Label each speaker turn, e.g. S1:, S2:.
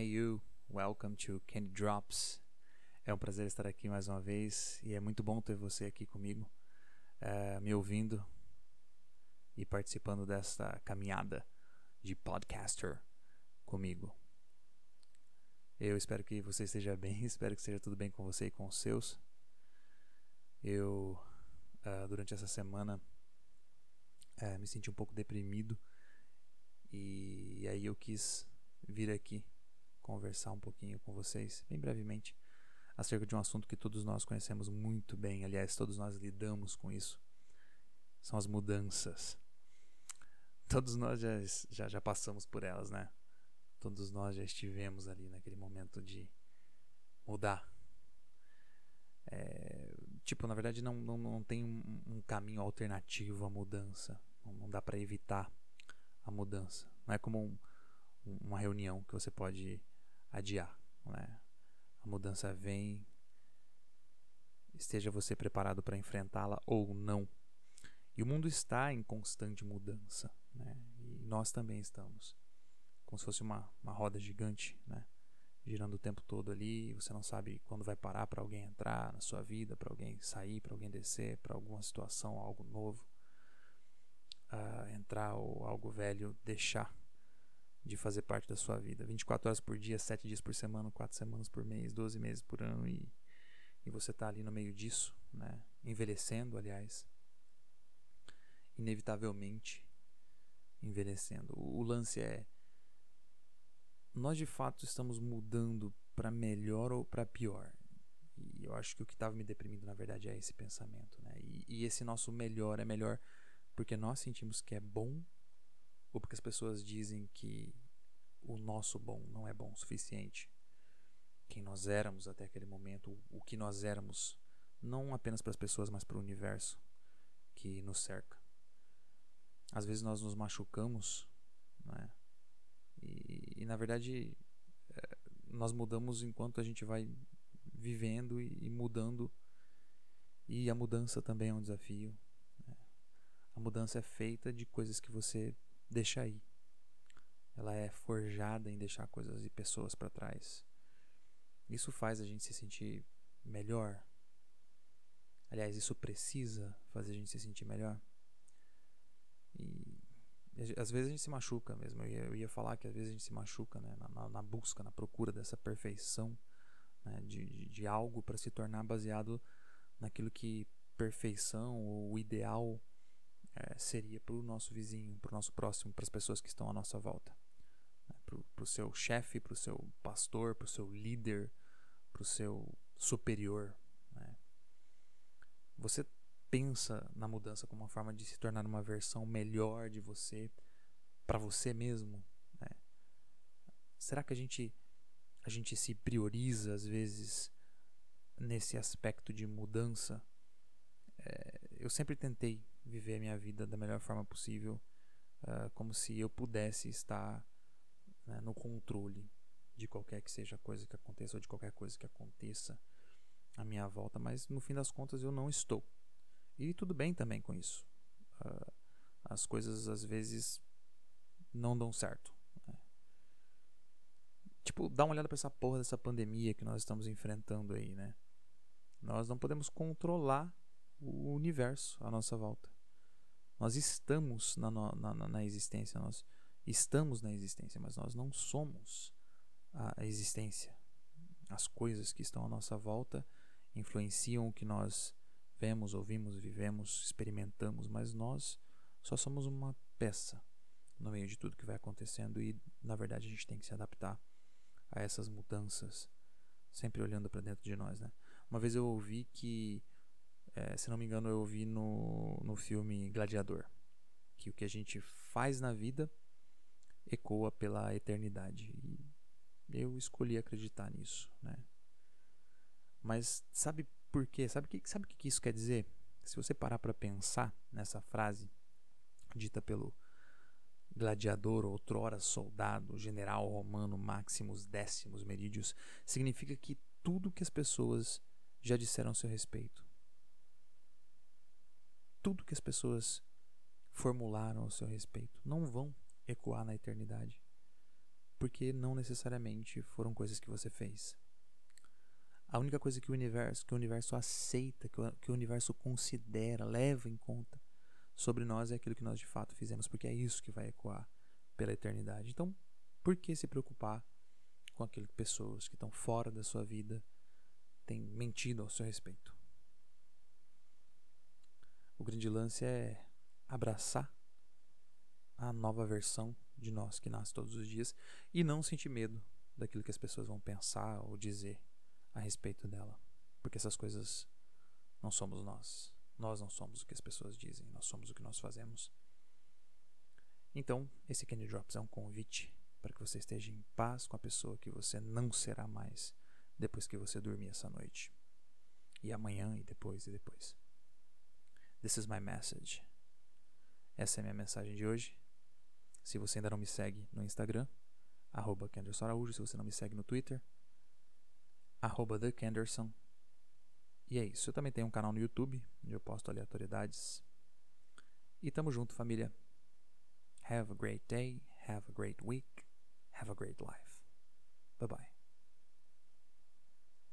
S1: Hey you, welcome to Candy Drops. É um prazer estar aqui mais uma vez e é muito bom ter você aqui comigo, uh, me ouvindo e participando desta caminhada de podcaster comigo. Eu espero que você esteja bem, espero que esteja tudo bem com você e com os seus. Eu, uh, durante essa semana, uh, me senti um pouco deprimido e aí eu quis vir aqui conversar um pouquinho com vocês, bem brevemente, acerca de um assunto que todos nós conhecemos muito bem, aliás, todos nós lidamos com isso. São as mudanças. Todos nós já, já, já passamos por elas, né? Todos nós já estivemos ali naquele momento de mudar. É, tipo, na verdade, não, não, não tem um, um caminho alternativo à mudança. Não, não dá para evitar a mudança. Não é como um, uma reunião que você pode adiar. Né? A mudança vem, esteja você preparado para enfrentá-la ou não. E o mundo está em constante mudança, né? e nós também estamos. Como se fosse uma, uma roda gigante, né? girando o tempo todo ali. Você não sabe quando vai parar para alguém entrar na sua vida, para alguém sair, para alguém descer, para alguma situação, algo novo uh, entrar ou algo velho deixar de fazer parte da sua vida. 24 horas por dia, 7 dias por semana, 4 semanas por mês, 12 meses por ano e, e você está ali no meio disso, né? envelhecendo, aliás. Inevitavelmente envelhecendo. O, lance é nós de fato estamos mudando para melhor ou para pior. E eu acho que o que estava me deprimindo na verdade é esse pensamento, né? E, e esse nosso melhor é melhor porque nós sentimos que é bom ou porque as pessoas dizem que o nosso bom não é bom o suficiente. Quem nós éramos até aquele momento, o que nós éramos, não apenas para as pessoas, mas para o universo que nos cerca. Às vezes nós nos machucamos, né? E, e na verdade é, nós mudamos enquanto a gente vai vivendo e, e mudando. E a mudança também é um desafio. A mudança é feita de coisas que você deixa aí. Ela é forjada em deixar coisas e pessoas para trás. Isso faz a gente se sentir melhor. Aliás, isso precisa fazer a gente se sentir melhor. E às vezes a gente se machuca mesmo. Eu ia, eu ia falar que às vezes a gente se machuca né? na, na busca, na procura dessa perfeição, né? de, de, de algo para se tornar baseado naquilo que perfeição ou ideal é, seria para o nosso vizinho, para o nosso próximo, para as pessoas que estão à nossa volta. Né? Para o seu chefe, para o seu pastor, para o seu líder, para o seu superior. Né? Você pensa na mudança como uma forma de se tornar uma versão melhor de você para você mesmo? Né? Será que a gente a gente se prioriza às vezes nesse aspecto de mudança? É, eu sempre tentei viver a minha vida da melhor forma possível, uh, como se eu pudesse estar né, no controle de qualquer que seja coisa que aconteça ou de qualquer coisa que aconteça à minha volta, mas no fim das contas eu não estou. E tudo bem também com isso. Uh, as coisas às vezes não dão certo. Né? Tipo, dá uma olhada para essa porra dessa pandemia que nós estamos enfrentando aí, né? Nós não podemos controlar o universo à nossa volta. Nós estamos na, na, na existência, nós estamos na existência, mas nós não somos a existência. As coisas que estão à nossa volta influenciam o que nós vemos, ouvimos, vivemos, experimentamos, mas nós só somos uma peça no meio de tudo que vai acontecendo e, na verdade, a gente tem que se adaptar a essas mudanças, sempre olhando para dentro de nós, né? Uma vez eu ouvi que é, se não me engano, eu ouvi no, no filme Gladiador. Que o que a gente faz na vida ecoa pela eternidade. E eu escolhi acreditar nisso, né? Mas sabe por quê? Sabe o que, sabe que isso quer dizer? Se você parar para pensar nessa frase dita pelo gladiador, outrora soldado, general romano Maximus Décimos Merídios, significa que tudo que as pessoas já disseram a seu respeito, tudo que as pessoas formularam ao seu respeito não vão ecoar na eternidade. porque não necessariamente foram coisas que você fez. A única coisa que o universo, que o universo aceita, que o, que o universo considera, leva em conta sobre nós é aquilo que nós de fato fizemos, porque é isso que vai ecoar pela eternidade. Então, por que se preocupar com aquilo que pessoas que estão fora da sua vida têm mentido ao seu respeito? O grande lance é abraçar a nova versão de nós que nasce todos os dias e não sentir medo daquilo que as pessoas vão pensar ou dizer a respeito dela, porque essas coisas não somos nós. Nós não somos o que as pessoas dizem, nós somos o que nós fazemos. Então, esse Candy Drops é um convite para que você esteja em paz com a pessoa que você não será mais depois que você dormir essa noite. E amanhã, e depois, e depois. This is my message. Essa é a minha mensagem de hoje. Se você ainda não me segue no Instagram, arroba Kenderson Araújo. Se você não me segue no Twitter, arroba The Kenderson. E é isso. Eu também tenho um canal no YouTube, onde eu posto aleatoriedades. E tamo junto, família. Have a great day. Have a great week. Have a great life. Bye bye.